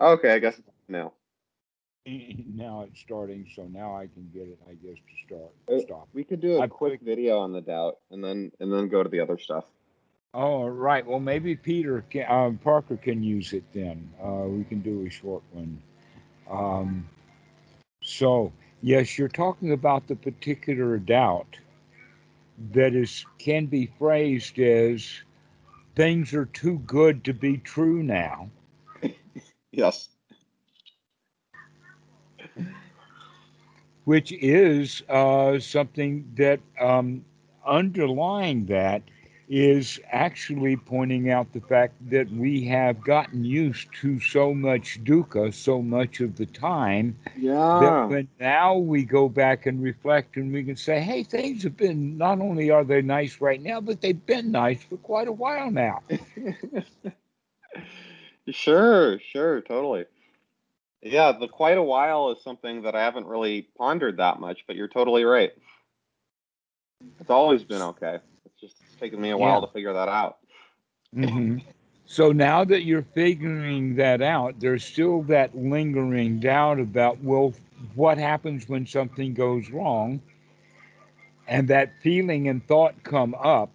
Okay, I guess now. Now it's starting, so now I can get it, I guess, to start. Uh, Stop. We could do a I quick video on the doubt, and then and then go to the other stuff. Oh, right. Well, maybe Peter can, um, Parker can use it then. Uh, we can do a short one. Um, so, yes, you're talking about the particular doubt that is can be phrased as things are too good to be true now. Yes. which is uh, something that um, underlying that is actually pointing out the fact that we have gotten used to so much dukkha so much of the time that Yeah. when now we go back and reflect and we can say hey things have been not only are they nice right now but they've been nice for quite a while now sure, sure, totally. Yeah, the quite a while is something that I haven't really pondered that much, but you're totally right. It's always been okay. It's just it's taken me a while Yeah. to figure that out. Mhm. So now that you're figuring that out, there's still that lingering doubt about, well, what happens when something goes wrong? And that feeling and thought come up.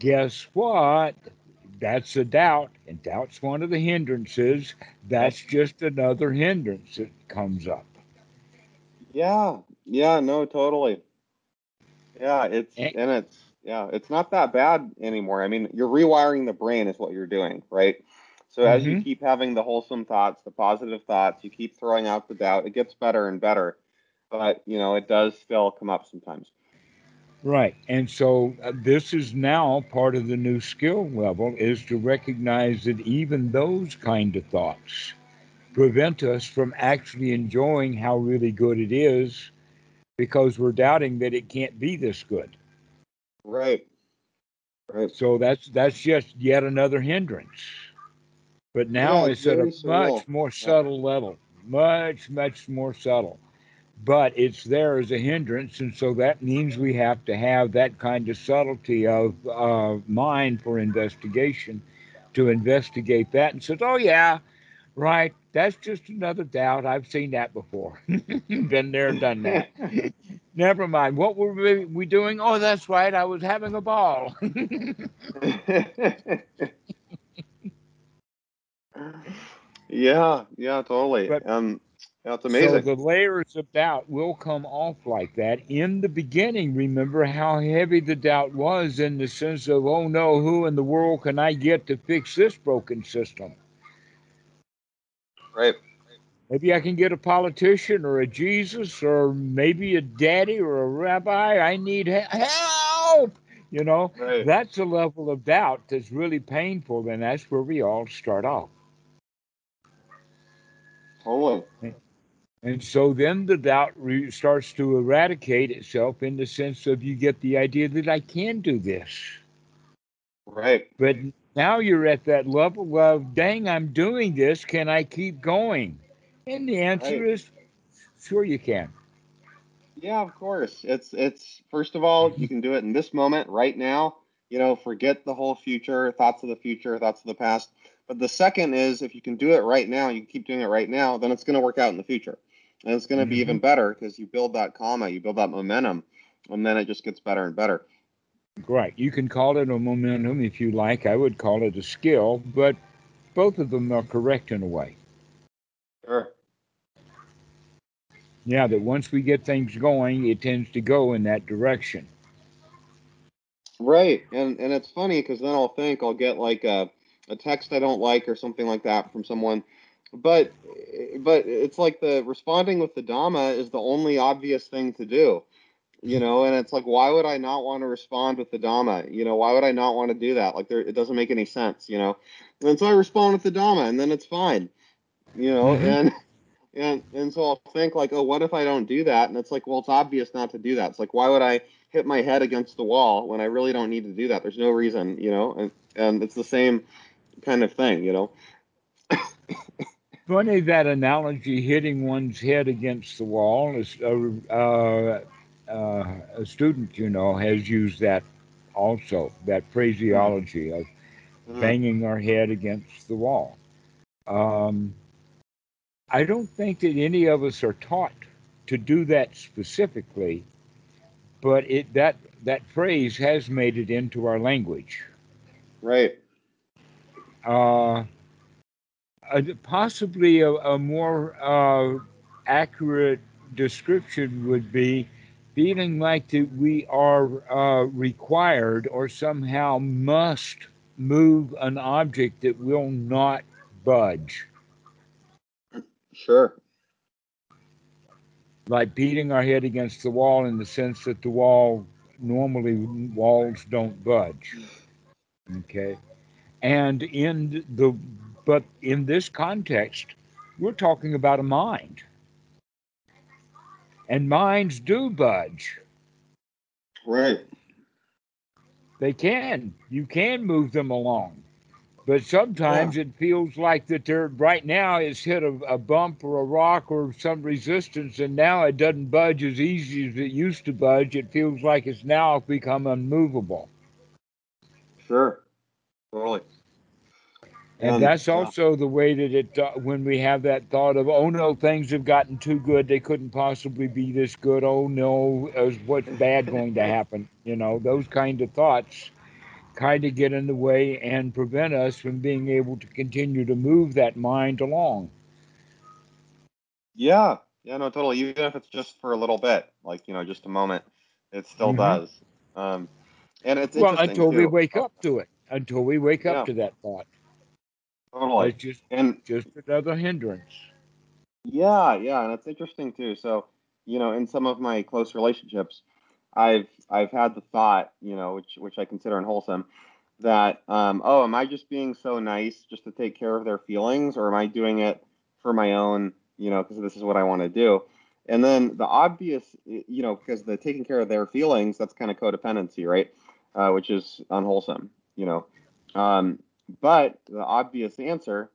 Guess what? That's a doubt. And doubt's one of the hindrances. That's just another hindrance that comes up. Yeah, yeah, no, totally. Yeah, it's Eh. and it's yeah, it's not that bad anymore. I mean, you're rewiring the brain is what you're doing, right? So as you Mhm. keep having the wholesome thoughts, the positive thoughts, you keep throwing out the doubt, it gets better and better. But, you know, it does still come up sometimes. Right. And so uh, this is now part of the new skill level is to recognize that even those kind of thoughts prevent us from actually enjoying how really good it is because we're doubting that it can't be this good. Right. Right. So that's that's just yet another hindrance. But now Yeah, it's at a much more subtle level, much much more subtle. But it's there as a hindrance, and so that means we have to have that kind of subtlety of uh, mind for investigation to investigate that and says, "Oh yeah, right, that's just another doubt. I've seen that before. Been there, done that. Never mind. What were we, we doing? Oh, that's right. I was having a ball." yeah, yeah, totally. But- um, that's So the layers of doubt will come off like that. In the beginning, remember how heavy the doubt was in the sense of, oh no, who in the world can I get to fix this broken system? right. Maybe I can get a politician or a Jesus or maybe a daddy or a rabbi. I need help. You know, Right. that's a level of doubt that's really painful, and that's where we all start off. Totally. And so then the doubt re- starts to eradicate itself in the sense of you get the idea that I can do this. Right. But now you're at that level of, dang, I'm doing this. Can I keep going? And the answer Right. is, sure you can. Yeah, of course. It's it's first of all, you can do it in this moment, right now. You know, forget the whole future, thoughts of the future, thoughts of the past. But the second is if you can do it right now, you keep doing it right now, then it's going to work out in the future. And it's going to be even mm-hmm. better because you build that comma, you build that momentum, and then it just gets better and better. Right. You can call it a momentum if you like. I would call it a skill, but both of them are correct in a way. Sure. Yeah, that once we get things going, it tends to go in that direction. Right. And and it's funny because then I'll think I'll get like a, a text I don't like or something like that from someone. But but it's like the responding with the Dhamma is the only obvious thing to do. You know, and it's like why would I not want to respond with the Dhamma? You know, why would I not want to do that? Like there it doesn't make any sense, you know. And so I respond with the Dhamma and then it's fine. You know, Mhm. and and and so I'll think like, oh, what if I don't do that? And it's like, well, it's obvious not to do that. It's like, why would I hit my head against the wall when I really don't need to do that? There's no reason, you know. And and it's the same kind of thing, you know. Funny that analogy hitting one's head against the wall is uh, uh, uh, a student you know has used that also that phraseology of Mhm. banging our head against the wall um, I don't think that any of us are taught to do that specifically, but it that that phrase has made it into our language. Right. Uh, possibly a, a more uh, accurate description would be feeling like that we are uh, required or somehow must move an object that will not budge. Sure. Like beating our head against the wall in the sense that the wall normally walls don't budge. Okay. And in the but in this context, we're talking about a mind. And minds do budge. Right. They can. You can move them along. But sometimes yeah. it feels like that they're right now it's hit a, a, bump or a rock or some resistance, and now it doesn't budge as easy as it used to budge. It feels like it's now become unmovable. Sure, totally. And um, that's also the way that it, uh, when we have that thought of, oh no, things have gotten too good, they couldn't possibly be this good. Oh no, is what's bad going to happen? You know, those kind of thoughts kind of get in the way and prevent us from being able to continue to move that mind along. Yeah, yeah, no, totally. Even if it's just for a little bit, like you know, just a moment, it still mm-hmm. does. Um, and it's well until too. we wake up to it. Until we wake up yeah. to that thought. Totally. It's just and just another hindrance. Yeah, yeah, and it's interesting too. So, you know, in some of my close relationships, I've I've had the thought, you know, which which I consider unwholesome, that um, oh, am I just being so nice just to take care of their feelings, or am I doing it for my own, you know, because this is what I want to do? And then the obvious, you know, because the taking care of their feelings, that's kind of codependency, right? Uh, which is unwholesome, you know. Um, but the obvious answer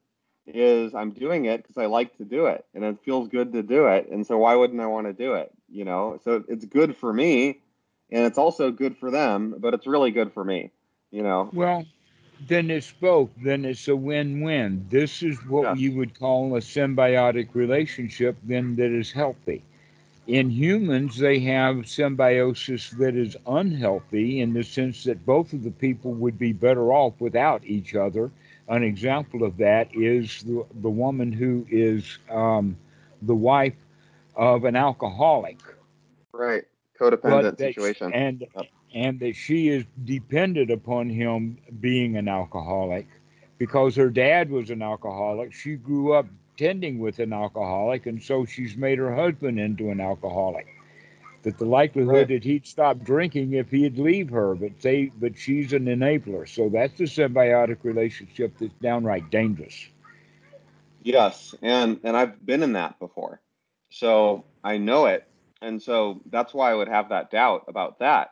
is I'm doing it because I like to do it and it feels good to do it. And so why wouldn't I want to do it? You know, so it's good for me and it's also good for them, but it's really good for me, you know. Well, then it's both. Then it's a win-win. This is what yes. you would call a symbiotic relationship then that is healthy. In humans, they have symbiosis that is unhealthy in the sense that both of the people would be better off without each other. An example of that is the, the woman who is um, the wife of an alcoholic. Right codependent situation. And yep. and that she is dependent upon him being an alcoholic because her dad was an alcoholic. She grew up tending with an alcoholic, and so she's made her husband into an alcoholic. That the likelihood right. that he'd stop drinking if he'd leave her, but they but she's an enabler. So that's a symbiotic relationship that's downright dangerous. Yes, and and I've been in that before, so I know it and so that's why I would have that doubt about that.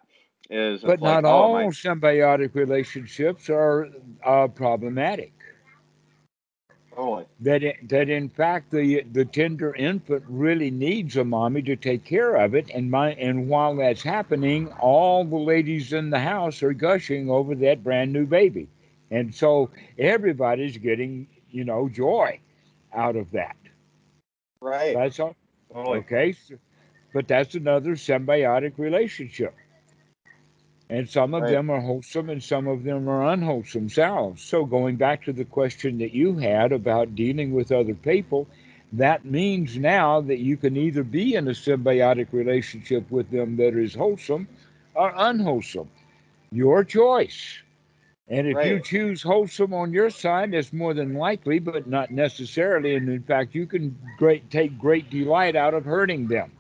Is but not like, all oh, symbiotic relationships are uh, problematic. Totally. That it, that in fact the the tender infant really needs a mommy to take care of it, and my and while that's happening, all the ladies in the house are gushing over that brand new baby, and so everybody's getting you know joy out of that. Right. That's all. Totally. Okay. So, but that's another symbiotic relationship. And some of right. them are wholesome and some of them are unwholesome selves. So, going back to the question that you had about dealing with other people, that means now that you can either be in a symbiotic relationship with them that is wholesome or unwholesome. Your choice. And if right. you choose wholesome on your side, that's more than likely, but not necessarily. And in fact, you can great, take great delight out of hurting them.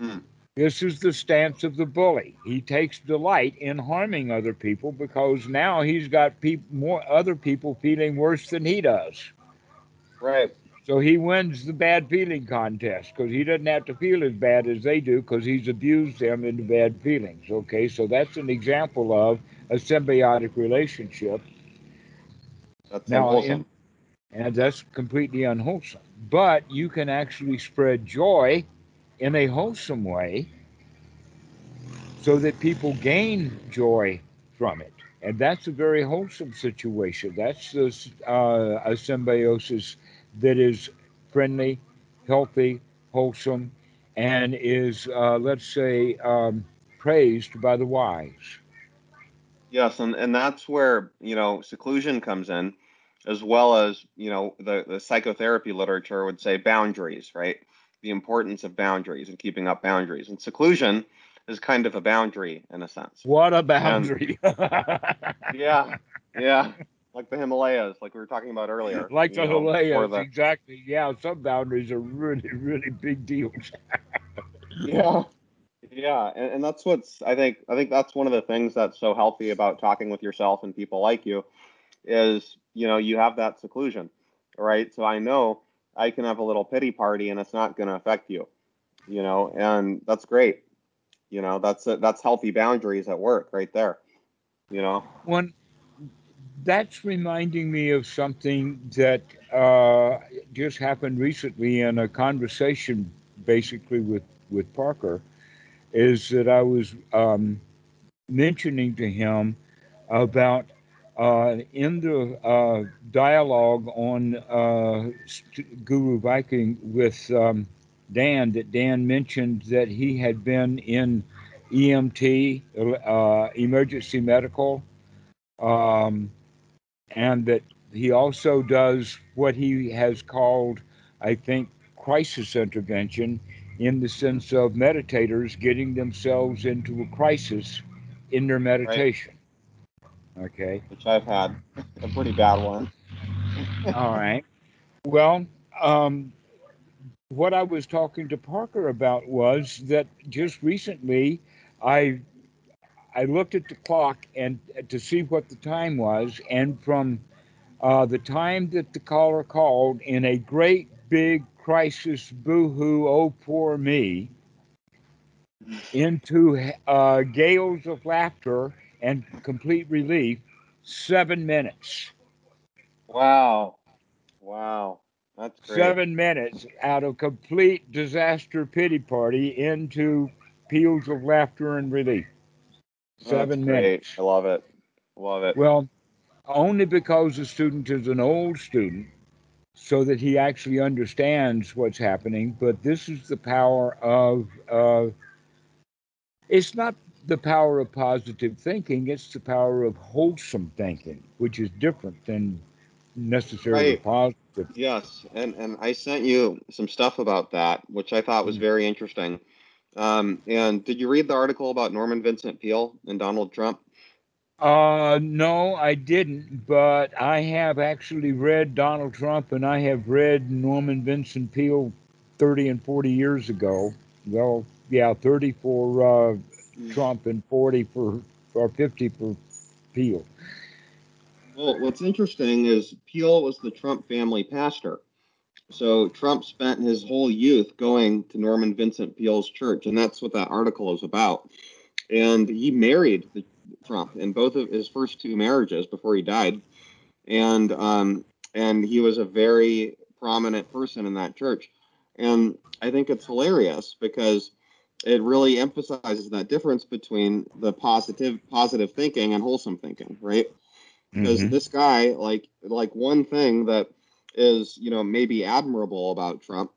Mm. This is the stance of the bully. He takes delight in harming other people because now he's got pe- more other people feeling worse than he does. Right. So he wins the bad feeling contest because he doesn't have to feel as bad as they do because he's abused them into bad feelings. Okay, so that's an example of a symbiotic relationship. That's now, unwholesome. In, and that's completely unwholesome. But you can actually spread joy in a wholesome way so that people gain joy from it. And that's a very wholesome situation. That's a, uh, a symbiosis that is friendly, healthy, wholesome, and is, uh, let's say, um, praised by the wise. Yes, and, and that's where, you know, seclusion comes in, as well as, you know, the, the psychotherapy literature would say boundaries, right? The importance of boundaries and keeping up boundaries. And seclusion is kind of a boundary in a sense. What a boundary. And, yeah, yeah. Like the Himalayas, like we were talking about earlier. Like the know, Himalayas, the, exactly. Yeah, some boundaries are really, really big deals. yeah yeah and, and that's what's i think i think that's one of the things that's so healthy about talking with yourself and people like you is you know you have that seclusion right so i know i can have a little pity party and it's not going to affect you you know and that's great. You know that's a, that's healthy boundaries at work right there you know? One that's reminding me of something that uh, just happened recently in a conversation basically with with parker is that I was um, mentioning to him about uh, in the uh, dialogue on uh, Guru Viking with um, Dan, that Dan mentioned that he had been in EMT, uh, emergency medical, um, and that he also does what he has called, I think, crisis intervention in the sense of meditators getting themselves into a crisis in their meditation. Right. Okay. Which I've had a pretty bad one. All right. Well, um, what I was talking to Parker about was that just recently I I looked at the clock and to see what the time was, and from uh, the time that the caller called in a great big crisis, boo-hoo, oh poor me, into uh, gales of laughter and complete relief, seven minutes. Wow. Wow. That's great. Seven minutes out of complete disaster pity party into peals of laughter and relief. Seven minutes. I love it. Love it. Well, only because the student is an old student so that he actually understands what's happening. But this is the power of, uh, it's not the power of positive thinking, it's the power of wholesome thinking, which is different than necessarily right. positive. Yes. And, and I sent you some stuff about that, which I thought was mm. very interesting. Um, and did you read the article about Norman Vincent Peale and Donald Trump? Uh, no, I didn't, but I have actually read Donald Trump and I have read Norman Vincent Peale 30 and 40 years ago. Well, yeah, 30 for uh, Trump and 40 for, or 50 for Peale. Well, what's interesting is Peale was the Trump family pastor. So Trump spent his whole youth going to Norman Vincent Peale's church, and that's what that article is about. And he married the Trump in both of his first two marriages before he died, and um, and he was a very prominent person in that church. And I think it's hilarious because it really emphasizes that difference between the positive positive thinking and wholesome thinking, right? Because mm-hmm. this guy, like like one thing that is you know maybe admirable about Trump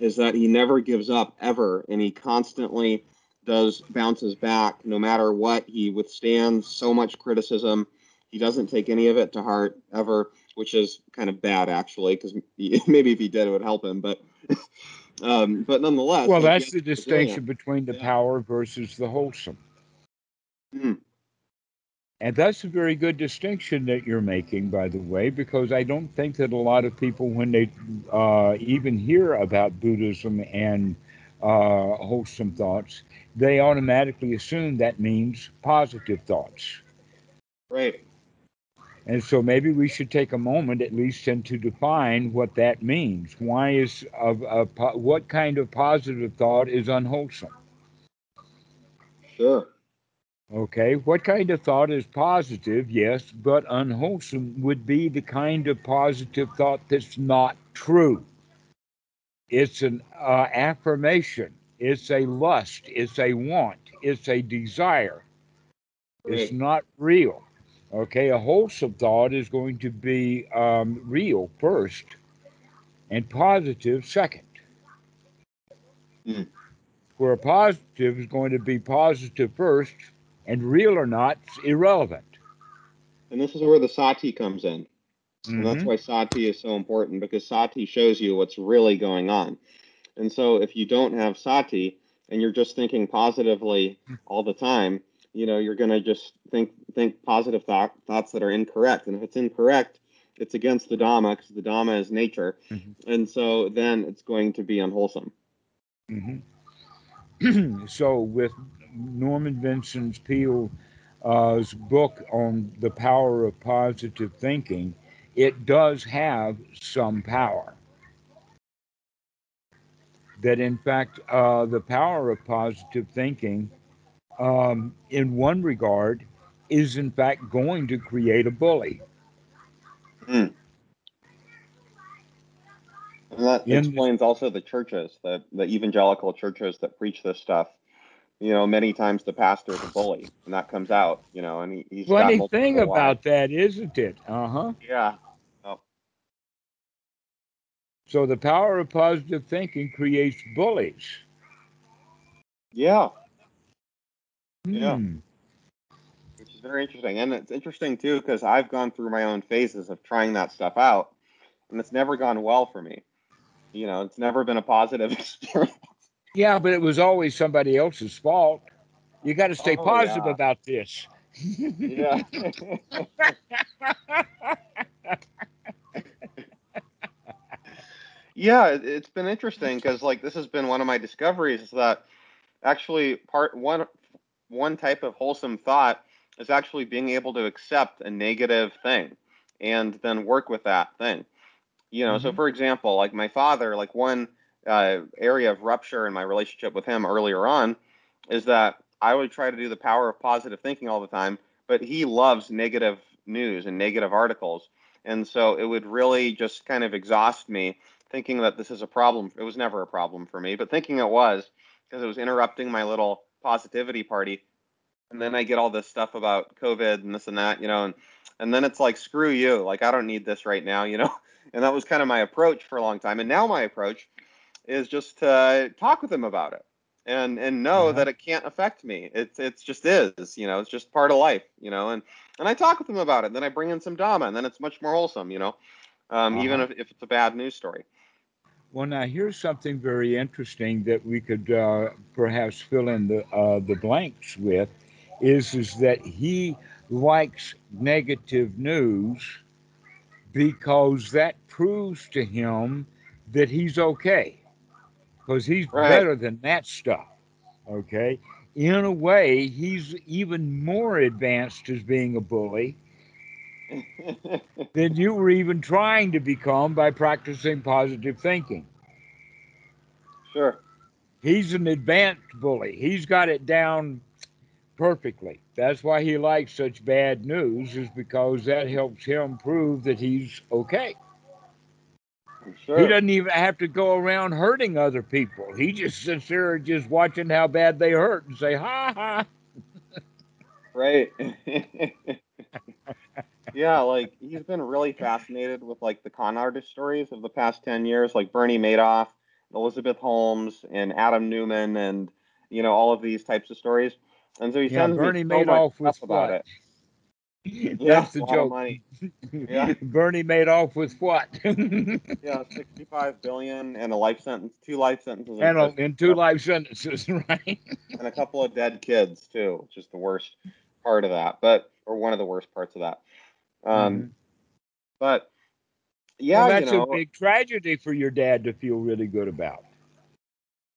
is that he never gives up ever, and he constantly does bounces back no matter what. He withstands so much criticism. He doesn't take any of it to heart ever, which is kind of bad actually, because maybe if he did, it would help him. But um, but nonetheless, well, that's the distinction between the yeah. power versus the wholesome. Mm. And that's a very good distinction that you're making, by the way, because I don't think that a lot of people, when they uh, even hear about Buddhism and uh, wholesome thoughts, they automatically assume that means positive thoughts. Right. And so maybe we should take a moment at least and to define what that means. Why is a, a, what kind of positive thought is unwholesome? Sure. Okay, what kind of thought is positive? Yes, but unwholesome would be the kind of positive thought that's not true. It's an uh, affirmation it's a lust, it's a want, it's a desire. It's not real. Okay, a wholesome thought is going to be um, real first, and positive second. Mm. Where a positive is going to be positive first, and real or not, it's irrelevant. And this is where the sati comes in. And that's Mhm. why sati is so important because sati shows you what's really going on. And so if you don't have sati and you're just thinking positively all the time, you know, you're going to just think think positive thought, thoughts that are incorrect. And if it's incorrect, it's against the dhamma because the dhamma is nature. Mhm. And so then it's going to be unwholesome. Mhm. so with Norman Vincent Peale's uh, book on the power of positive thinking, it does have some power. That in fact, uh, the power of positive thinking, um, in one regard, is in fact going to create a bully. And that In- explains also the churches, the, the evangelical churches that preach this stuff. You know, many times the pastor is a bully, and that comes out. You know, and he, he's Funny thing about that, isn't it? Uh huh. yeah, So the power of positive thinking creates bullies. yeah, Yeah. Hmm. which is very interesting, and it's interesting too because I've gone through my own phases of trying that stuff out, and it's never gone well for me. You know, it's never been a positive experience. Yeah, but it was always somebody else's fault. You got to stay Oh, positive yeah. about this. yeah, yeah, it, it's been interesting because like this has been one of my discoveries is that actually part one one type of wholesome thought is actually being able to accept a negative thing and then work with that thing. You know so Mhm. for example like my father like one uh, area of rupture in my relationship with him earlier on is that i would try to do the power of positive thinking all the time but he loves negative news and negative articles. And so it would really just kind of exhaust me thinking that this is a problem. It was never a problem for me but thinking it was because it was interrupting my little positivity party. And then I get all this stuff about COVID and this and that, you know, and and then it's like screw you, like I don't need this right now, you know. And that was kind of my approach for a long time. And now my approach is just to talk with them about it and and know Uh-huh. that it can't affect me. It's it's just is, you know, it's just part of life, you know. And and I talk with them about it. Then I bring in some Dhamma, and then it's much more wholesome, you know. Um, even Uh-huh. if, if it's a bad news story. Well, now here's something very interesting that we could uh, perhaps fill in the uh, the blanks with, is is that he likes negative news because that proves to him that he's okay, because he's Right. better than that stuff. Okay, in a way, he's even more advanced as being a bully than you were even trying to become by practicing positive thinking. sure. He's an advanced bully. He's got it down perfectly. That's why he likes such bad news, is because that helps him prove that he's okay. Sure. He doesn't even have to go around hurting other people. He just sits there just watching how bad they hurt and say, ha ha. Right. yeah, like he's been really fascinated with like the con artist stories of the past 10 years, like Bernie Madoff, Elizabeth Holmes, and Adam Neumann, and you know, all of these types of stories. And so he Yeah, sends Bernie me so much stuff about what? it. That's the a lot of joke. money. Yeah. Bernie made off with what? Yeah, 65 billion and a life sentence, two life sentences, and a, in two life sentences, right? and a couple of dead kids too, which is the worst part of that, but or one of the worst parts of that. Um, Mhm. But yeah, well, that's you know, a big tragedy for your dad to feel really good about.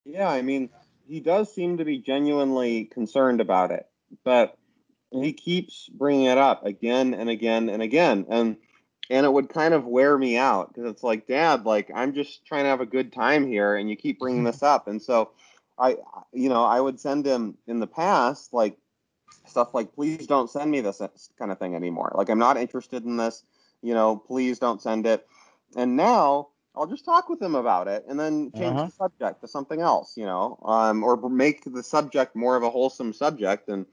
Yeah, I mean, he does seem to be genuinely concerned about it, but he keeps bringing it up again and again and again, and and it would kind of wear me out because it's like, Dad, like I'm just trying to have a good time here, and you keep bringing this up, and so I, you know, I would send him in the past like stuff like, please don't send me this kind of thing anymore. Like I'm not interested in this, you know, please don't send it. And now I'll just talk with them about it and then change Uh-huh. the subject to something else, you know, um, or make the subject more of a wholesome subject, and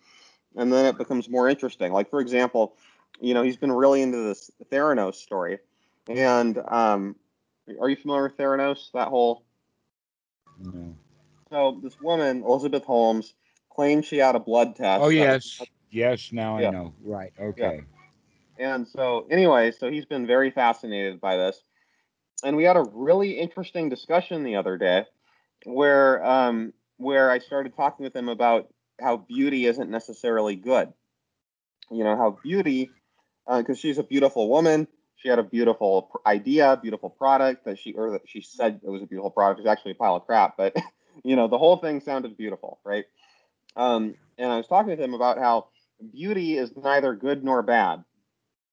and then it becomes more interesting. Like for example, you know, he's been really into this Theranos story, and um, Are you familiar with Theranos? That whole. No. So this woman, Elizabeth Holmes, claimed she had a blood test. Oh yes, yes. Now Yeah. I know. Right. Okay. And so, anyway, so he's been very fascinated by this. And we had a really interesting discussion the other day where um, where I started talking with him about how beauty isn't necessarily good. You know, how beauty, because she's a beautiful woman, she had a beautiful pr- idea, beautiful product that she, or that she said it was a beautiful product. It was actually a pile of crap, but, you know, the whole thing sounded beautiful, right? Um, and I was talking with him about how beauty is neither good nor bad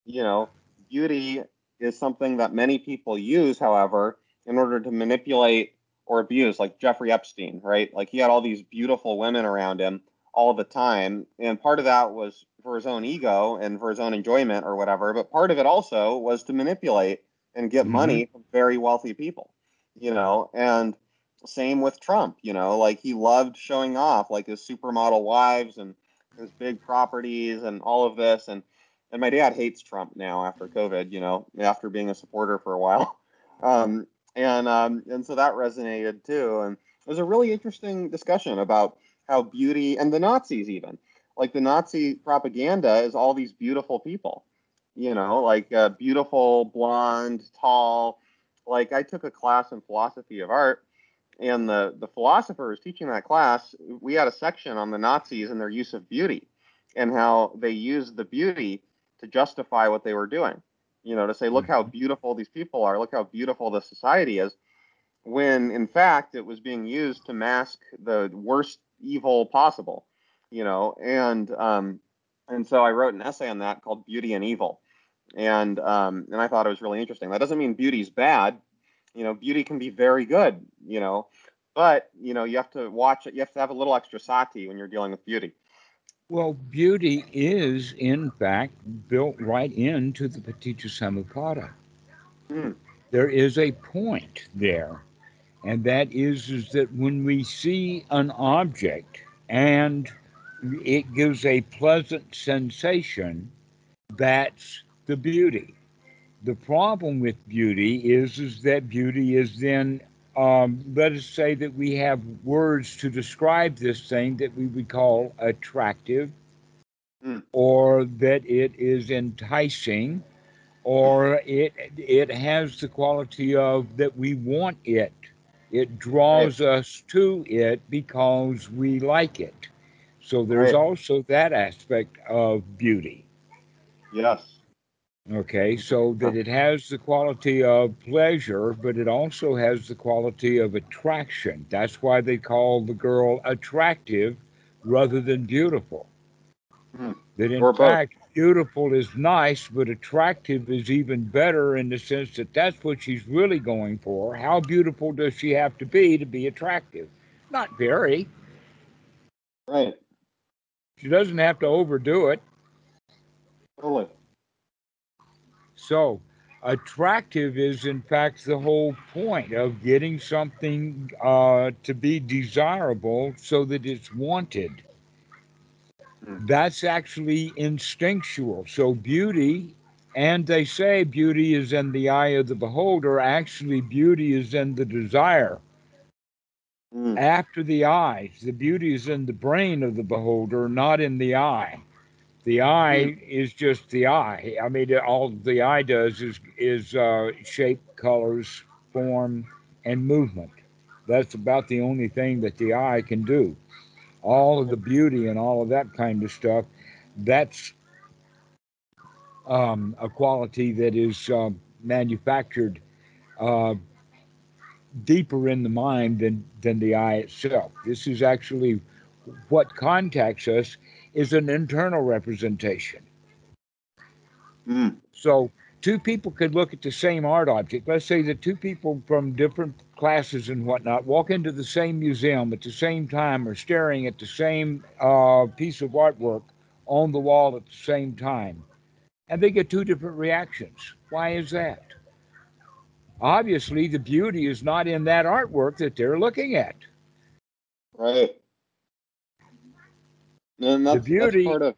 you know, beauty is something that many people use, however, in order to manipulate or abuse, like Jeffrey Epstein, right? Like he had all these beautiful women around him all the time. And part of that was for his own ego and for his own enjoyment or whatever. But part of it also was to manipulate and get Mhm. money from very wealthy people, you know, and same with Trump, you know, like he loved showing off like his supermodel wives and his big properties and all of this. And and my dad hates Trump now after COVID, you know, after being a supporter for a while. Um, and um, and so that resonated too. And it was a really interesting discussion about how beauty and the Nazis even like the Nazi propaganda is all these beautiful people, you know, like uh, beautiful, blonde, tall. Like I took a class in philosophy of art, and the the philosophers teaching that class, we had a section on the Nazis and their use of beauty, and how they used the beauty to justify what they were doing. You know, to say, look how beautiful these people are, look how beautiful the society is, when in fact it was being used to mask the worst evil possible. You know, and um, and so I wrote an essay on that called Beauty and Evil, and um, and I thought it was really interesting. That doesn't mean beauty's bad. You know, beauty can be very good. You know, but you know you have to watch it. You have to have a little extra sati when you're dealing with beauty. Well, beauty is in fact built right into the Paticca Samuppada. Hmm. There is a point there, and that is, is that when we see an object and it gives a pleasant sensation, that's the beauty. The problem with beauty is, is that beauty is then, um, let us say that we have words to describe this thing that we would call attractive, Mm. or that it is enticing, or it it has the quality of that we want it. It draws us to it because we like it. So there's Right. also that aspect of beauty. Yes. Okay, so that it has the quality of pleasure, but it also has the quality of attraction. That's why they call the girl attractive rather than beautiful. Hmm. That in Or both. fact, beautiful is nice, but attractive is even better in the sense that that's what she's really going for. How beautiful does she have to be to be attractive? Not very. Right. She doesn't have to overdo it. Totally. So, attractive is in fact the whole point of getting something uh, to be desirable so that it's wanted. Hmm. That's actually instinctual. So, beauty, and they say beauty is in the eye of the beholder, actually, beauty is in the desire. Mm. After the eyes, the beauty is in the brain of the beholder, not in the eye. The eye is just the eye. I mean, all the eye does is is uh, shape, colors, form, and movement. That's about the only thing that the eye can do. All of the beauty and all of that kind of stuff, that's um, a quality that is uh, manufactured uh, deeper in the mind than than the eye itself. This is actually what contacts us is an internal representation. Mm. So two people could look at the same art object. Let's say that two people from different classes and whatnot walk into the same museum at the same time or staring at the same uh, piece of artwork on the wall at the same time. And they get two different reactions. Why is that? Obviously, the beauty is not in that artwork that they're looking at. Right. And that's, beauty- that's part of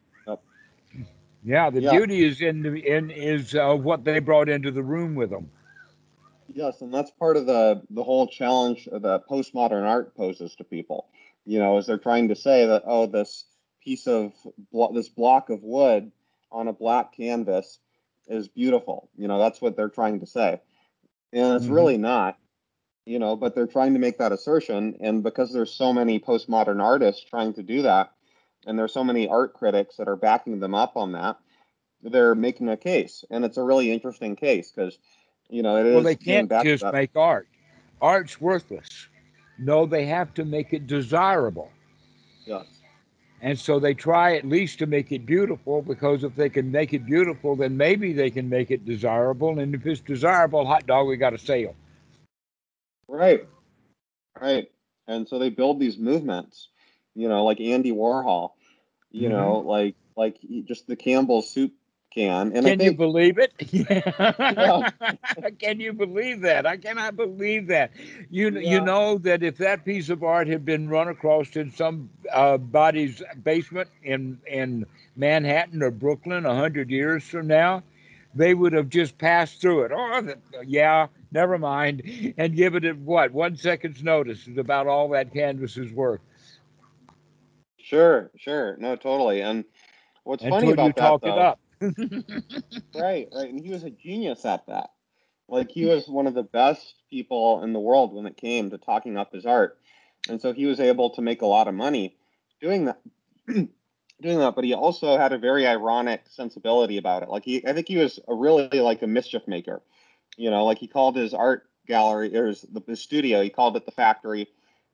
Yeah, the Yeah. beauty is in the in is uh, what they brought into the room with them. Yes, and that's part of the the whole challenge that postmodern art poses to people. You know, as they're trying to say that oh, this piece of blo- this block of wood on a black canvas is beautiful. You know, that's what they're trying to say, and it's Mhm. really not. You know, but they're trying to make that assertion, and because there's so many postmodern artists trying to do that, and there's so many art critics that are backing them up on that, they're making a case, and it's a really interesting case because you know it is Well, they can't just make art. Art's worthless. No, they have to make it desirable. Yes. And so they try at least to make it beautiful because if they can make it beautiful, then maybe they can make it desirable. And if it's desirable, hot dog, we got a sale. Right. Right. And so they build these movements, you know, like Andy Warhol, you Mhm. know, like like just the Campbell's soup can. And Can you believe it? Can you believe that? I cannot believe that. You Yeah. you know that if that piece of art had been run across in some uh, body's basement in in Manhattan or Brooklyn a hundred years from now, they would have just passed through it. Oh, the, yeah, never mind, and given it what one second's notice is about all that canvas is worth. Sure, sure. No, totally. And what's funny Until you about that talk though, it up. right, right. And he was a genius at that. Like he was one of the best people in the world when it came to talking up his art. And so he was able to make a lot of money doing that doing that, but he also had a very ironic sensibility about it. Like he I think he was a really like a mischief maker. You know, like he called his art gallery or his, the, his studio, he called it the factory.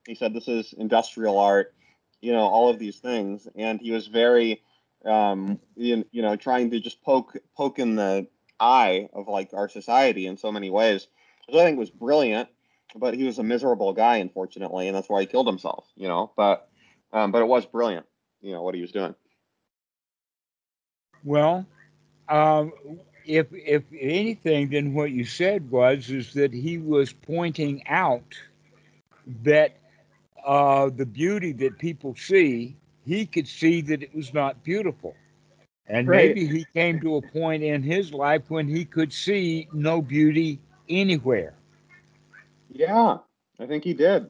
He said this is industrial art, you know, all of these things. And he was very um you, you know trying to just poke poke in the eye of like our society in so many ways which i think was brilliant. But he was a miserable guy unfortunately and that's why he killed himself you know? But um but it was brilliant you know what he was doing. Well, um, if if anything, then what you said was is that he was pointing out that uh, the beauty that people see, he could see that it was not beautiful, and Right. maybe he came to a point in his life when he could see no beauty anywhere. yeah i think he did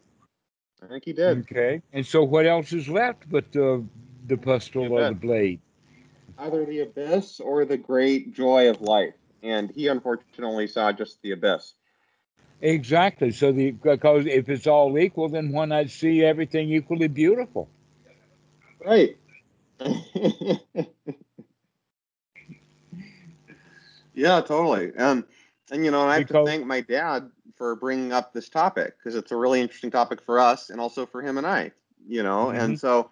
i think he did Okay, and so what else is left but the the pestle You or the blade? either the abyss or the great joy of life and he unfortunately saw just the abyss Exactly. So the because if it's all equal, then why not see everything equally beautiful? Right. yeah, totally. And and you know, I have Because- to thank my dad for bringing up this topic because it's a really interesting topic for us and also for him and I. You know, mm-hmm. and so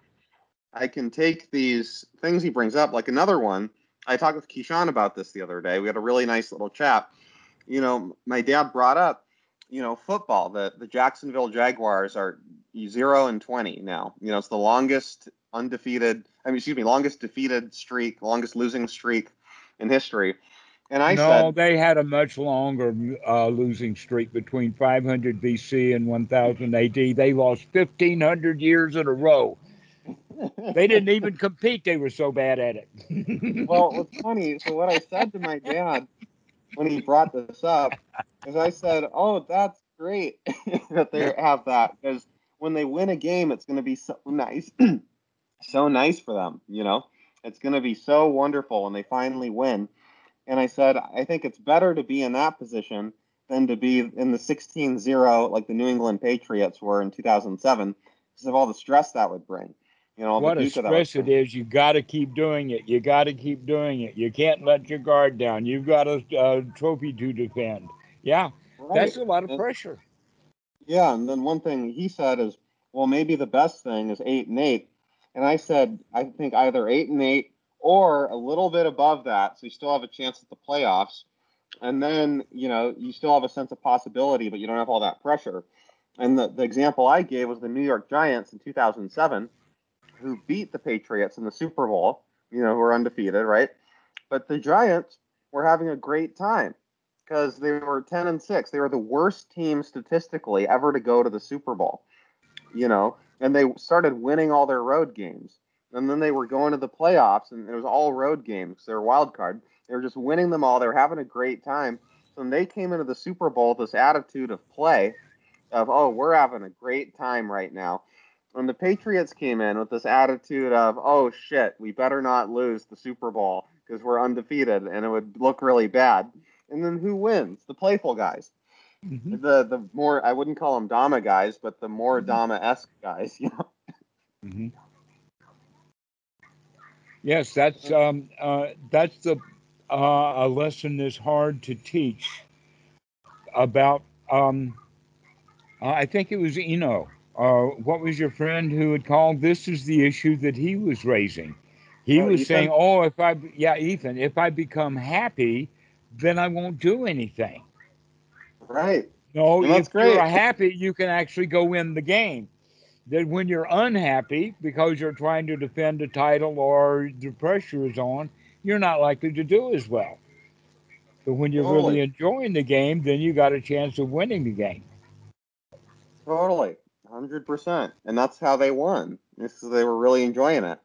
I can take these things he brings up, like another one. I talked with Keyshawn about this the other day. We had a really nice little chat. You know, my dad brought up, you know, football. The the Jacksonville Jaguars are zero and twenty now. You know, it's the longest undefeated. I mean, excuse me, longest defeated streak, longest losing streak in history. And I no, said, they had a much longer uh, losing streak between 500 BC and 1000 AD. They lost 1500 years in a row. They didn't even compete. They were so bad at it. well, what's funny? So what I said to my dad when he brought this up is I said, "Oh, that's great that they have that because when they win a game, it's going to be so nice, so nice for them. You know, it's going to be so wonderful when they finally win." And I said, "I think it's better to be in that position than to be in the 16-0 like the New England Patriots were in 2007 because of all the stress that would bring." You know, what a stress it is. You got to keep doing it. You got to keep doing it. You can't let your guard down. You've got a, a trophy to defend. Yeah, Right. that's a lot of And- pressure. Yeah, and then one thing he said is, well, maybe the best thing is eight and eight. And I said, I think either eight and eight or a little bit above that, so you still have a chance at the playoffs. And then, you know, you still have a sense of possibility, but you don't have all that pressure. And the, the example I gave was the New York Giants in 2007, who beat the Patriots in the Super Bowl, you know, who are undefeated, right? But the Giants were having a great time because they were 10 and 6. They were the worst team statistically ever to go to the Super Bowl, you know, and they started winning all their road games. And then they were going to the playoffs, and it was all road games. They were wild card. They were just winning them all. They were having a great time. and they came into the Super Bowl with this attitude of play, of oh we're having a great time right now, and the Patriots came in with this attitude of oh shit we better not lose the Super Bowl because we're undefeated and it would look really bad. And then who wins? The playful guys. Mm-hmm. The the more I wouldn't call them Dhamma guys, but the more mm-hmm. Dhamma esque guys, you know. Mm-hmm. Yes, that's um, uh, that's the uh, a lesson that's hard to teach about. Um, I think it was Eno. Uh, what was your friend who had called? This is the issue that he was raising. He oh, was Ethan? saying, "Oh, if I yeah, Ethan, if I become happy, then I won't do anything." Right. No, well, if great. you're happy, you can actually go win the game. That when you're unhappy because you're trying to defend a title or the pressure is on, you're not likely to do as well. But when you're totally. really enjoying the game, then you got a chance of winning the game. Totally, hundred percent, and that's how they won. Because they were really enjoying it.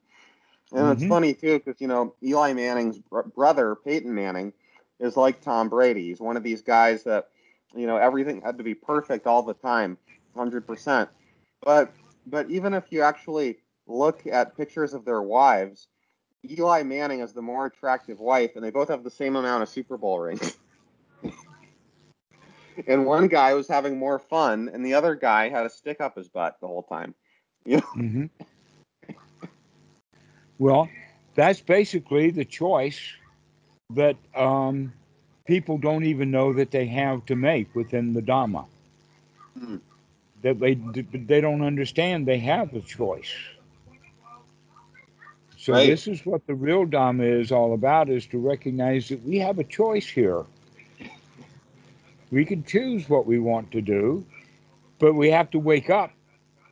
And mm-hmm. it's funny too, because you know Eli Manning's brother Peyton Manning is like Tom Brady. He's one of these guys that you know everything had to be perfect all the time 100% but but even if you actually look at pictures of their wives eli manning is the more attractive wife and they both have the same amount of super bowl rings and one guy was having more fun and the other guy had a stick up his butt the whole time you know? mm-hmm. well that's basically the choice that um, people don't even know that they have to make within the Dhamma. Mm. That they they don't understand they have a choice. So right. this is what the real Dhamma is all about: is to recognize that we have a choice here. We can choose what we want to do, but we have to wake up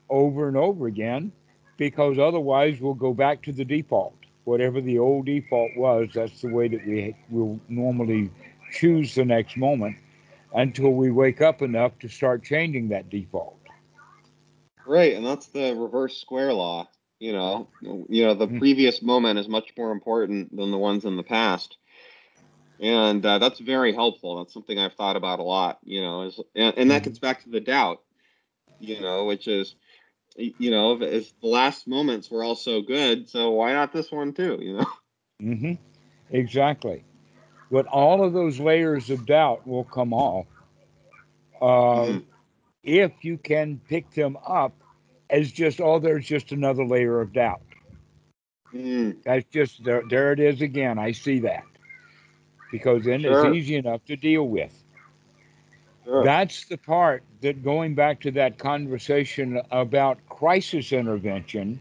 over and over again, because otherwise we'll go back to the default. Whatever the old default was, that's the way that we will normally choose the next moment until we wake up enough to start changing that default. Right, and that's the reverse square law. You know, you know, the mm-hmm. previous moment is much more important than the ones in the past, and uh, that's very helpful. That's something I've thought about a lot. You know, is and, and that mm-hmm. gets back to the doubt. You know, which is, you know, if, the last moments were all so good, so why not this one too? You know. Mm-hmm. Exactly. But all of those layers of doubt will come off uh, mm-hmm. if you can pick them up as just, oh, there's just another layer of doubt. Mm. That's just, there, there it is again. I see that. Because then sure. it's easy enough to deal with. Sure. That's the part that going back to that conversation about crisis intervention,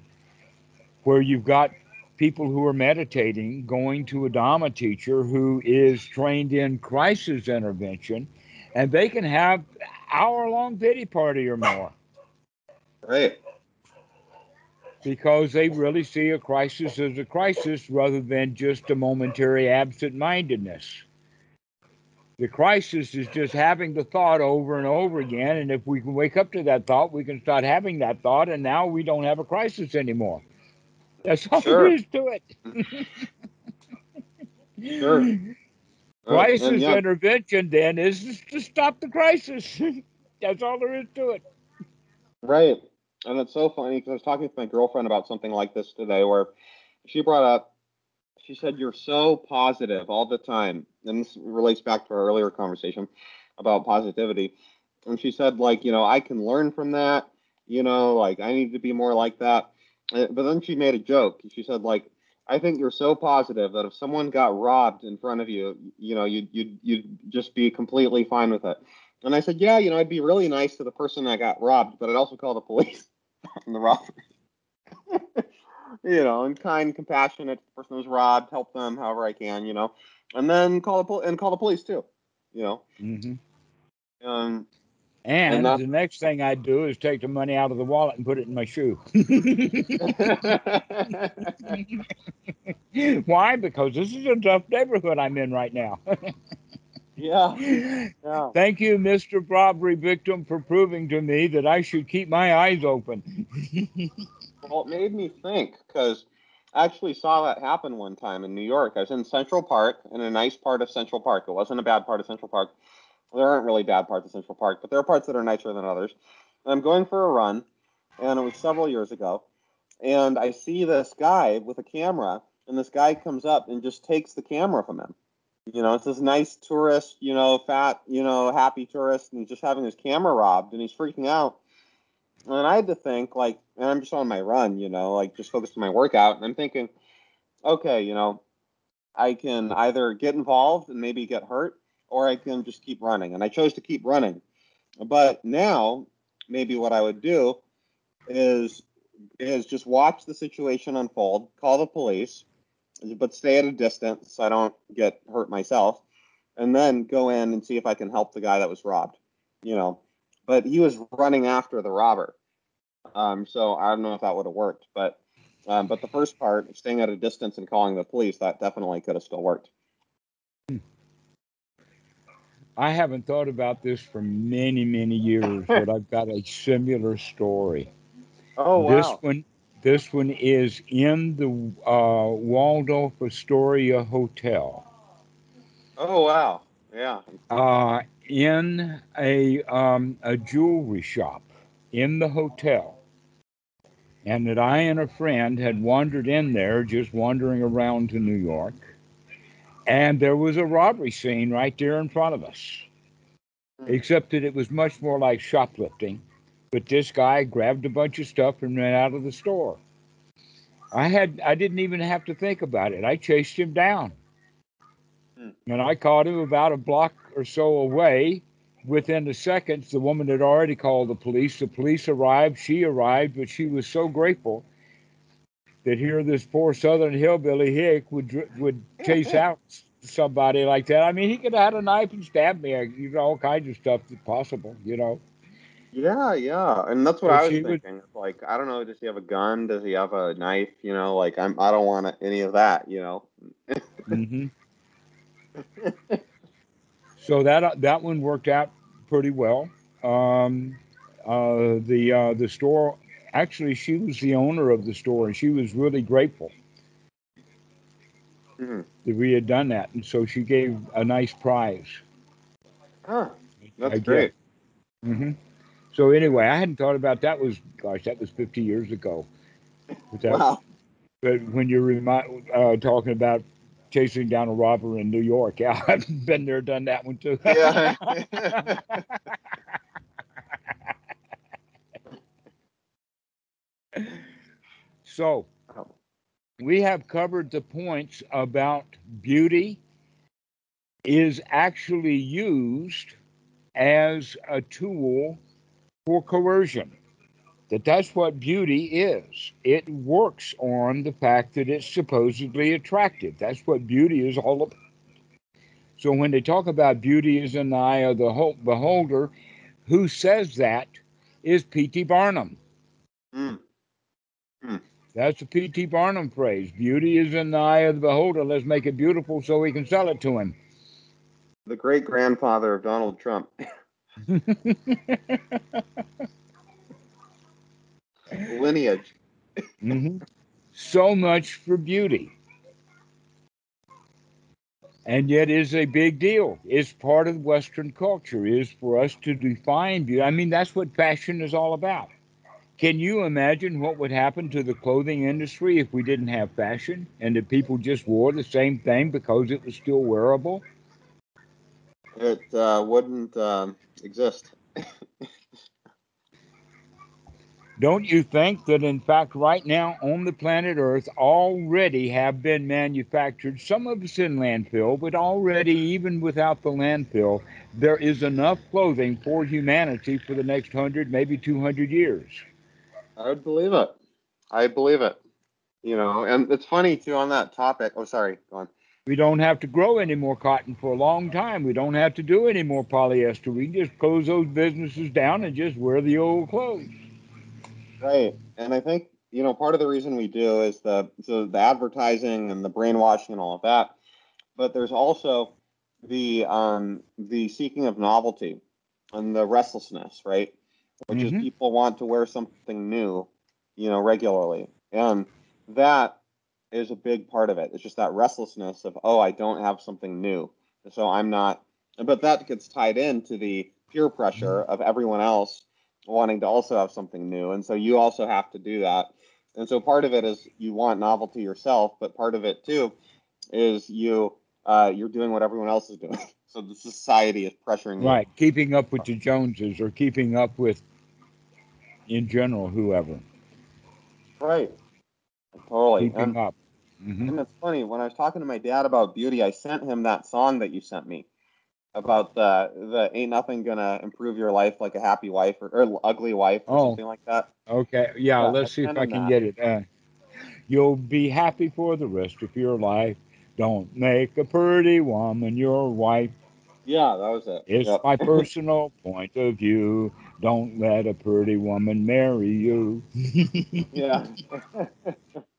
where you've got people who are meditating going to a Dhamma teacher who is trained in crisis intervention, and they can have hour long pity party or more. Right. Because they really see a crisis as a crisis rather than just a momentary absent mindedness. The crisis is just having the thought over and over again. And if we can wake up to that thought, we can start having that thought, and now we don't have a crisis anymore. That's all sure. there is to it. sure. Crisis uh, yeah. intervention then is to stop the crisis. That's all there is to it. Right. And it's so funny because I was talking to my girlfriend about something like this today where she brought up, she said, You're so positive all the time. And this relates back to our earlier conversation about positivity. And she said, like, you know, I can learn from that. You know, like I need to be more like that. Uh, but then she made a joke. She said, like, I think you're so positive that if someone got robbed in front of you, you know, you'd you'd you'd just be completely fine with it. And I said, yeah, you know, I'd be really nice to the person that got robbed, but I'd also call the police on the robbery. you know, and kind, compassionate person who's robbed, help them however I can, you know, and then call the pol- and call the police too, you know. Mm-hmm. Um, and, and the next thing I'd do is take the money out of the wallet and put it in my shoe. Why? Because this is a tough neighborhood I'm in right now. Yeah. yeah. Thank you, Mr. Robbery Victim, for proving to me that I should keep my eyes open. well, it made me think because I actually saw that happen one time in New York. I was in Central Park, in a nice part of Central Park. It wasn't a bad part of Central Park. There aren't really bad parts of Central Park, but there are parts that are nicer than others. And I'm going for a run, and it was several years ago. And I see this guy with a camera, and this guy comes up and just takes the camera from him. You know, it's this nice tourist, you know, fat, you know, happy tourist, and just having his camera robbed, and he's freaking out. And I had to think, like, and I'm just on my run, you know, like just focused on my workout, and I'm thinking, okay, you know, I can either get involved and maybe get hurt, or I can just keep running. And I chose to keep running. But now, maybe what I would do is is just watch the situation unfold, call the police, but stay at a distance so I don't get hurt myself, and then go in and see if I can help the guy that was robbed. You know, but he was running after the robber, um, so I don't know if that would have worked. But um, but the first part, staying at a distance and calling the police, that definitely could have still worked. I haven't thought about this for many, many years, but I've got a similar story. Oh wow! This one, this one is in the uh, Waldorf Astoria Hotel. Oh wow! Yeah. Uh, in a um, a jewelry shop in the hotel, and that I and a friend had wandered in there, just wandering around to New York, and there was a robbery scene right there in front of us. Except that it was much more like shoplifting. But this guy grabbed a bunch of stuff and ran out of the store. I had I didn't even have to think about it. I chased him down. Hmm. And I caught him about a block or so away. Within the seconds, the woman had already called the police. The police arrived. She arrived, but she was so grateful that here this poor Southern hillbilly hick would would chase out somebody like that. I mean, he could have had a knife and stabbed me. You know, all kinds of stuff that's possible. You know. Yeah, yeah, and that's what I was she would- thinking. Like, I don't know, does he have a gun? Does he have a knife? You know, like I'm, I don't want any of that. You know. hmm so that that one worked out pretty well. Um, uh, the uh, the store actually she was the owner of the store and she was really grateful Mhm. that we had done that and so she gave a nice prize. Huh. That's great. hmm So anyway, I hadn't thought about that. Was gosh, that was 50 years ago. But, that, Wow. but when you're remi- uh, talking about chasing down a robber in New York, yeah, I've been there, done that one too. Yeah. so we have covered the points about beauty is actually used as a tool for coercion. That that's what beauty is. It works on the fact that it's supposedly attractive. That's what beauty is all about. So when they talk about beauty is in the eye of the beholder, who says that is P.T. Barnum. Mm. That's the P.T. Barnum phrase. Beauty is in the eye of the beholder. Let's make it beautiful so we can sell it to him. The great grandfather of Donald Trump. Lineage. Mhm. So much for beauty. And yet is a big deal. It's part of Western culture, is for us to define beauty. I mean, that's what fashion is all about. Can you imagine what would happen to the clothing industry if we didn't have fashion and that people just wore the same thing because it was still wearable? It uh, wouldn't um, exist. Don't you think that, in fact, right now on the planet Earth already have been manufactured, some of it's in landfill, but already, even without the landfill, there is enough clothing for humanity for the next 100, maybe 200 years? I would believe it. I believe it. You know, and it's funny too on that topic. Oh, sorry. Go on. We don't have to grow any more cotton for a long time. We don't have to do any more polyester. We just close those businesses down and just wear the old clothes. Right. And I think, you know, part of the reason we do is the so the advertising and the brainwashing and all of that. But there's also the um the seeking of novelty and the restlessness, right? Which Mhm. is people want to wear something new, you know, regularly. And that is a big part of it. It's just that restlessness of, oh, I don't have something new. So I'm not, but that gets tied into the peer pressure of everyone else wanting to also have something new. And so you also have to do that. And so part of it is you want novelty yourself, but part of it too is you uh, you're doing what everyone else is doing. So the society is pressuring you. Right, keeping up with the Joneses or keeping up with, in general, whoever. Right. Totally. Keeping And, up. Hmm and it's funny when I was talking to my dad about beauty, I sent him that song that you sent me about the the ain't nothing gonna improve your life like a happy wife or, or ugly wife or Oh. something like that. Okay, yeah, Yeah, let's see if I can that. get it. Uh, you'll be happy for the rest of your life. Don't make a pretty woman your wife. Yeah, that was it. It's Yep. my personal point of view. Don't let a pretty woman marry you. yeah.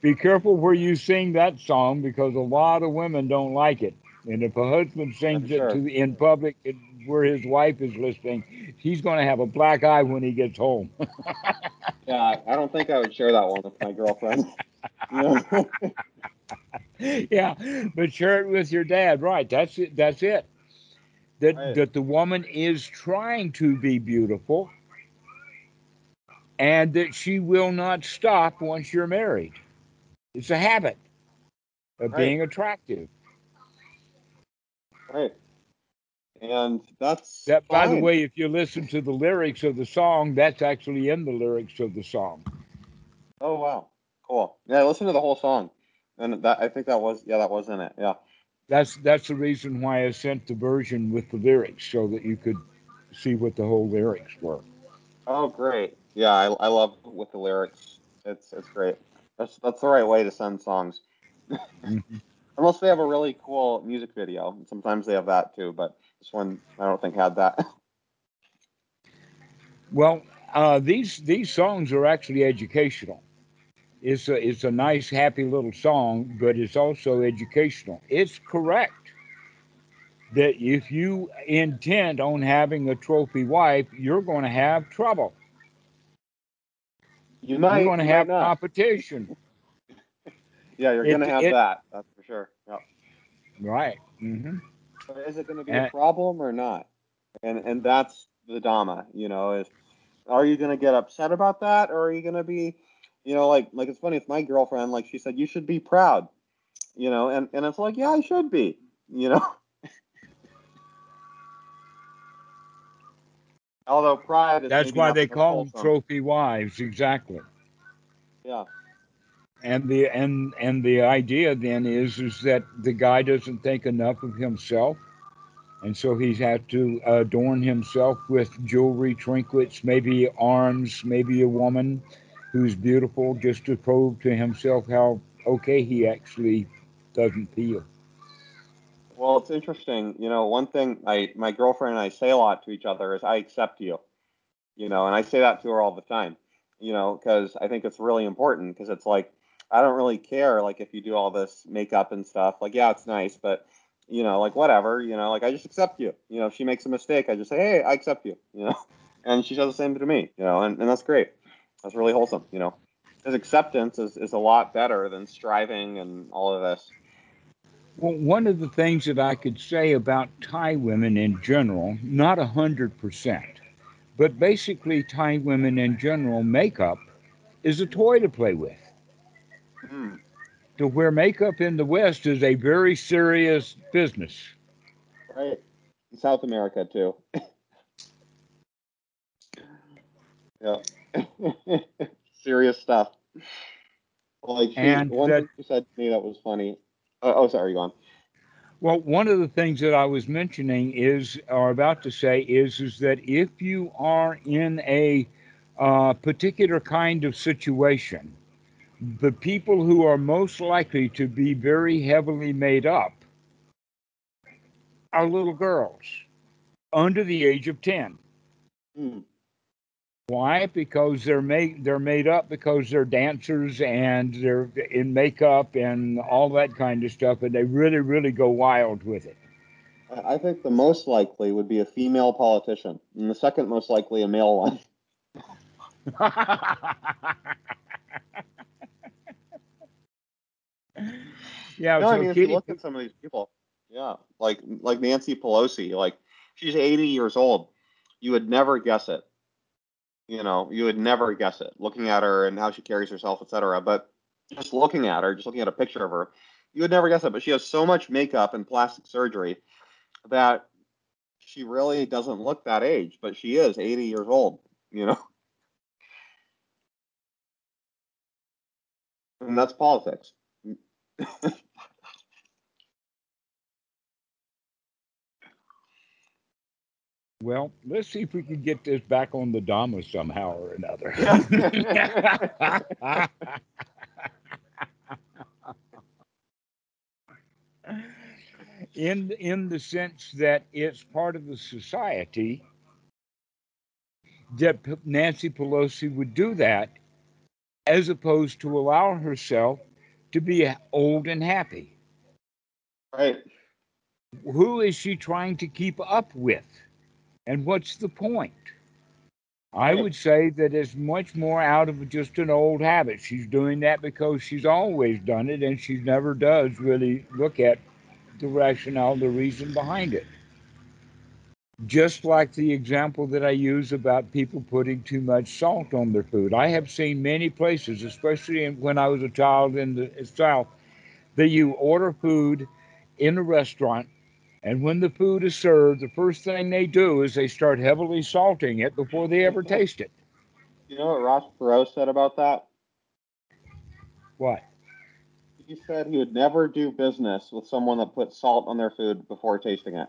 Be careful where you sing that song because a lot of women don't like it. And if a husband sings sure. it to in public it- where his wife is listening, he's going to have a black eye when he gets home. yeah, I don't think I would share that one with my girlfriend. Yeah. but share it with your dad. Right. That's it. That's it. That Right. that the woman is trying to be beautiful, and that she will not stop once you're married. It's a habit of Right. being attractive. right. And that's That, by the way, if you listen to the lyrics of the song, that's actually in the lyrics of the song. Oh wow, cool. Yeah, listen to the whole song, and that I think that was yeah that was in it. Yeah. That's that's the reason why I sent the version with the lyrics so that you could see what the whole lyrics were. Oh great. Yeah, I, I love with the lyrics. It's it's great. That's that's the right way to send songs. Mhm. Unless they have a really cool music video. Sometimes they have that too, but this one I don't think had that. Well, uh, these these songs are actually educational. It's a it's a nice, happy little song, but it's also educational. It's correct that if you intend on having a trophy wife, you're going to have trouble. You might. you're going to have competition, Yeah, you're gonna have it- that. That's for sure. Yeah. right? hmm But is it going to be Uh, a problem or not? And and that's the Dhamma, you know, is are you going to get upset about that or are you going to be, you know, like like it's funny with my girlfriend, like she said, you should be proud, you know, and and it's like, yeah, I should be, you know. Although pride is That's why they call them trophy wives, exactly. Yeah, And the and and the idea then is is that the guy doesn't think enough of himself, and so he's had to adorn himself with jewelry, trinkets, maybe arms, maybe a woman who's beautiful, just to prove to himself how okay he actually doesn't feel. Well, it's interesting. You know, one thing I my girlfriend and I say a lot to each other is I accept you. You know, and I say that to her all the time. You know, because I think it's really important because it's like I don't really care like if you do all this makeup and stuff. Like, yeah, it's nice, but you know, like whatever. You know, like I just accept you. You know, if she makes a mistake, I just say, hey, I accept you. You know, and she does the same to me. You know, and, and that's great. That's really wholesome. You know, because acceptance is is a lot better than striving and all of this. Well, one of the things that I could say about Thai women in general, not a hundred percent, but basically Thai women in general, makeup is a toy to play with. Hmm. To where makeup in the West is a very serious business. Right. In South America too. yeah. Serious stuff. Like And one that- said to me that was funny. Oh, oh, sorry, go on. Well, one of the things that I was mentioning is, or about to say, is, is that if you are in a uh, particular kind of situation, the people who are most likely to be very heavily made up are little girls under the age of 10. Hmm. Why? Because they're made they're made up because they're dancers and they're in makeup and all that kind of stuff, and they really, really go wild with it. I think the most likely would be a female politician, and the second most likely a male one. Yeah, no, so I mean, if you look at some of these people, yeah, like like Nancy Pelosi, like she's 80 years old. You would never guess it. You know, you would never guess it looking at her and how she carries herself, etc. But just looking at her, just looking at a picture of her, you would never guess it. But she has so much makeup and plastic surgery that she really doesn't look that age, but she is 80 years old. You know, and that's politics. well, let's see if we can get this back on the Dhamma somehow or another. in in the sense that it's part of the society that P- Nancy Pelosi would do that as opposed to allow herself to be old and happy. right. Who is she trying to keep up with? And what's the point? I would say that it's much more out of just an old habit. She's doing that because she's always done it and she never does really look at the rationale, the reason behind it. Just like the example that I use about people putting too much salt on their food. I have seen many places, especially when I was a child in the South, that you order food in a restaurant, and when the food is served, the first thing they do is they start heavily salting it before they ever taste it. You know what Ross Perot said about that? What? He said he would never do business with someone that put salt on their food before tasting it.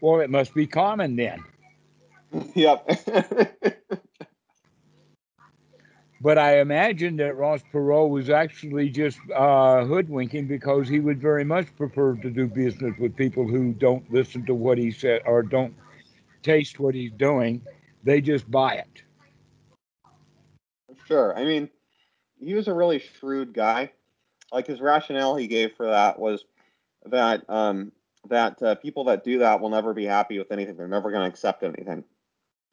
Well, it must be common then. yep. But I imagine that Ross Perot was actually just uh, hoodwinking because he would very much prefer to do business with people who don't listen to what he said or don't taste what he's doing. They just buy it. sure. I mean, he was a really shrewd guy. Like his rationale he gave for that was that um, that uh, people that do that will never be happy with anything. They're never going to accept anything.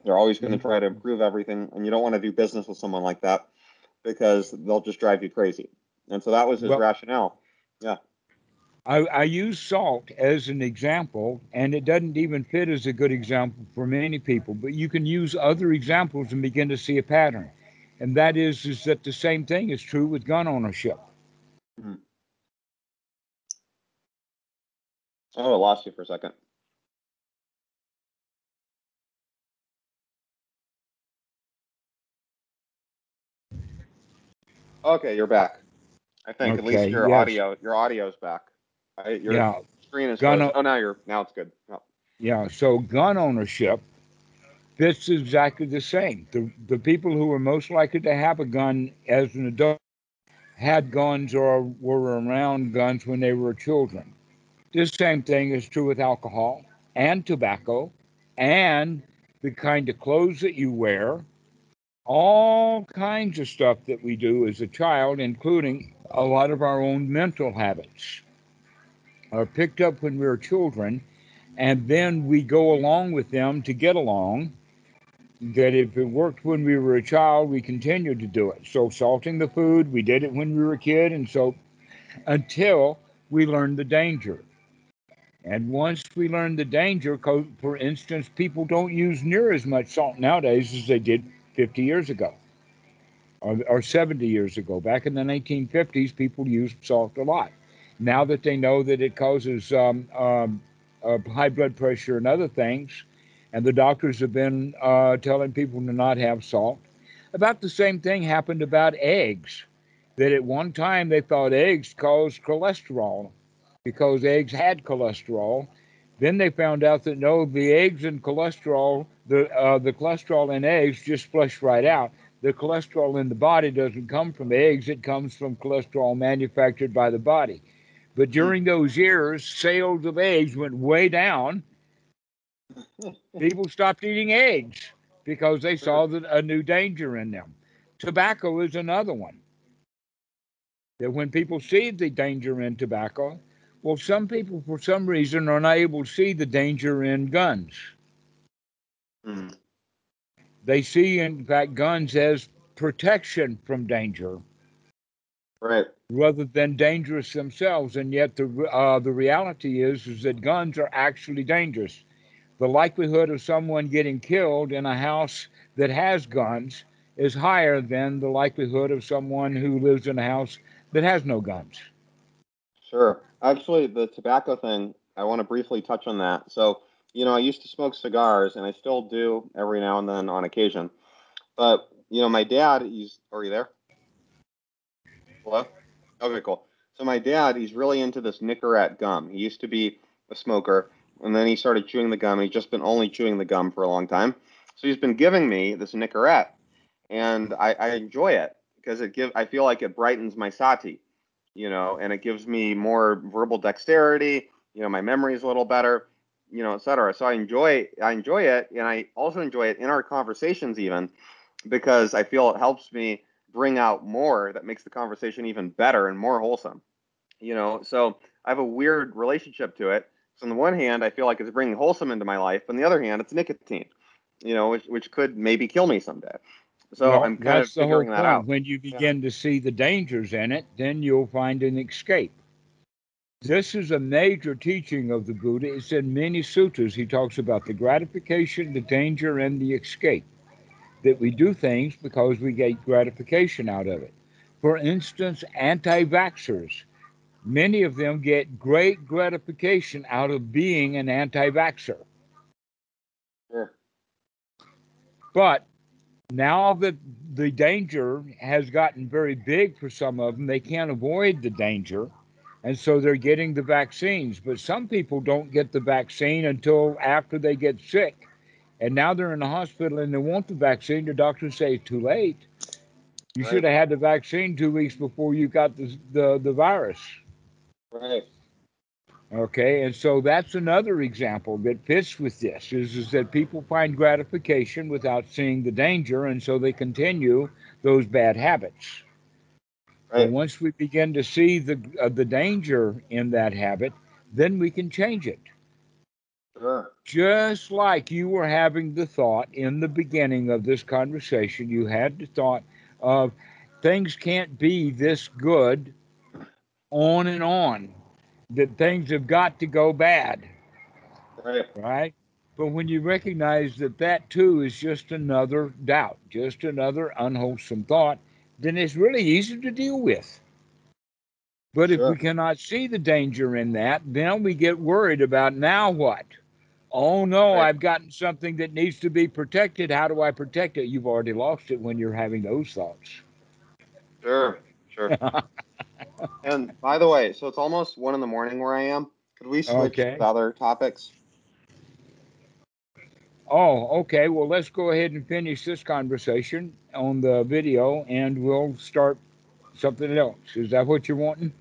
They're always going to mm-hmm. try to improve everything, and you don't want to do business with someone like that because they'll just drive you crazy. And so that was his Well- rationale. Yeah. I, I use salt as an example, and it doesn't even fit as a good example for many people. But you can use other examples and begin to see a pattern, and that is is that the same thing is true with gun ownership. Mm-hmm. Oh, I lost you for a second. Okay, you're back. I think at least your yes. audio your audio's back. I, your Yeah, screen is Gun o- Oh, now you're now it's good. Yeah, so gun ownership fits exactly the same. The the people who were most likely to have a gun as an adult had guns or were around guns when they were children. This same thing is true with alcohol and tobacco and the kind of clothes that you wear, all kinds of stuff that we do as a child, including a lot of our own mental habits, are picked up when we were children and then we go along with them to get along. That if it worked when we were a child, we continue to do it. So salting the food, we did it when we were a kid, and so until we learned the danger. And once we learned the danger, for instance, people don't use near as much salt nowadays as they did 50 years ago or, or 70 years ago. Back in the 1950s, people used salt a lot. Now that they know that it causes um, um, uh, high blood pressure and other things, and the doctors have been uh, telling people to not have salt. About the same thing happened about eggs. That at one time they thought eggs caused cholesterol because eggs had cholesterol. Then they found out that no, the eggs and cholesterol, the uh, the cholesterol in eggs just flush right out. The cholesterol in the body doesn't come from eggs; it comes from cholesterol manufactured by the body. But during those years, sales of eggs went way down. People stopped eating eggs because they saw that a new danger in them. Tobacco is another one. That when people see the danger in tobacco, well, some people, for some reason, are not able to see the danger in guns. mm, They see, in fact, guns as protection from danger. right. rather than dangerous themselves. And yet the uh, the reality is is that guns are actually dangerous. The likelihood of someone getting killed in a house that has guns is higher than the likelihood of someone who lives in a house that has no guns. Sure. Actually, the tobacco thing, I want to briefly touch on that. So, you know, I used to smoke cigars and I still do every now and then on occasion. But, you know, my dad, he's, are you there? Hello? Okay, cool. So my dad, he's really into this Nicorette gum. He used to be a smoker and then he started chewing the gum. He's just been only chewing the gum for a long time. So he's been giving me this Nicorette and I, I enjoy it because it give I feel like it brightens my sati you know, and it gives me more verbal dexterity. You know, my memory is a little better, you know, et cetera. So I enjoy I enjoy it, and I also enjoy it in our conversations even because I feel it helps me bring out more that makes the conversation even better and more wholesome. You know, so I have a weird relationship to it. So on the one hand, I feel like it's bringing wholesome into my life. On the other hand, it's nicotine, you know, which, which could maybe kill me someday. So well, I'm kind of figuring that out. When you begin yeah. to see the dangers in it, then you'll find an escape. This is a major teaching of the Buddha. It's in many sutras. He talks about the gratification, the danger, and the escape. That we do things because we get gratification out of it. For instance, anti vaxxers, many of them get great gratification out of being an anti vaxxer. Sure. But now that the danger has gotten very big for some of them, they can't avoid the danger. And so they're getting the vaccines. But some people don't get the vaccine until after they get sick. And now they're in the hospital and they want the vaccine. The doctors say it's too late. You right. should have had the vaccine two weeks before you got the, the, the virus. Right. Okay, and so that's another example that fits with this is, is that people find gratification without seeing the danger, and so they continue those bad habits. Right. And once we begin to see the uh, the danger in that habit, then we can change it. Sure. Just like you were having the thought in the beginning of this conversation, you had the thought of things can't be this good on and on that things have got to go bad. Right. Right. But when you recognize that that too is just another doubt, just another unwholesome thought, then it's really easy to deal with. But sure. if we cannot see the danger in that, then we get worried about now what? Oh no, right. I've gotten something that needs to be protected. How do I protect it? You've already lost it when you're having those thoughts. Sure, sure. and by the way, so it's almost one in the morning where I am. Could we switch okay. to other topics? Oh, okay. Well, let's go ahead and finish this conversation on the video, and we'll start something else. Is that what you're wanting?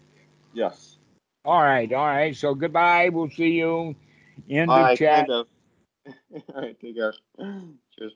Yes. All right. All right. So goodbye. We'll see you in the chat. Kind of. all right. Take care. Cheers.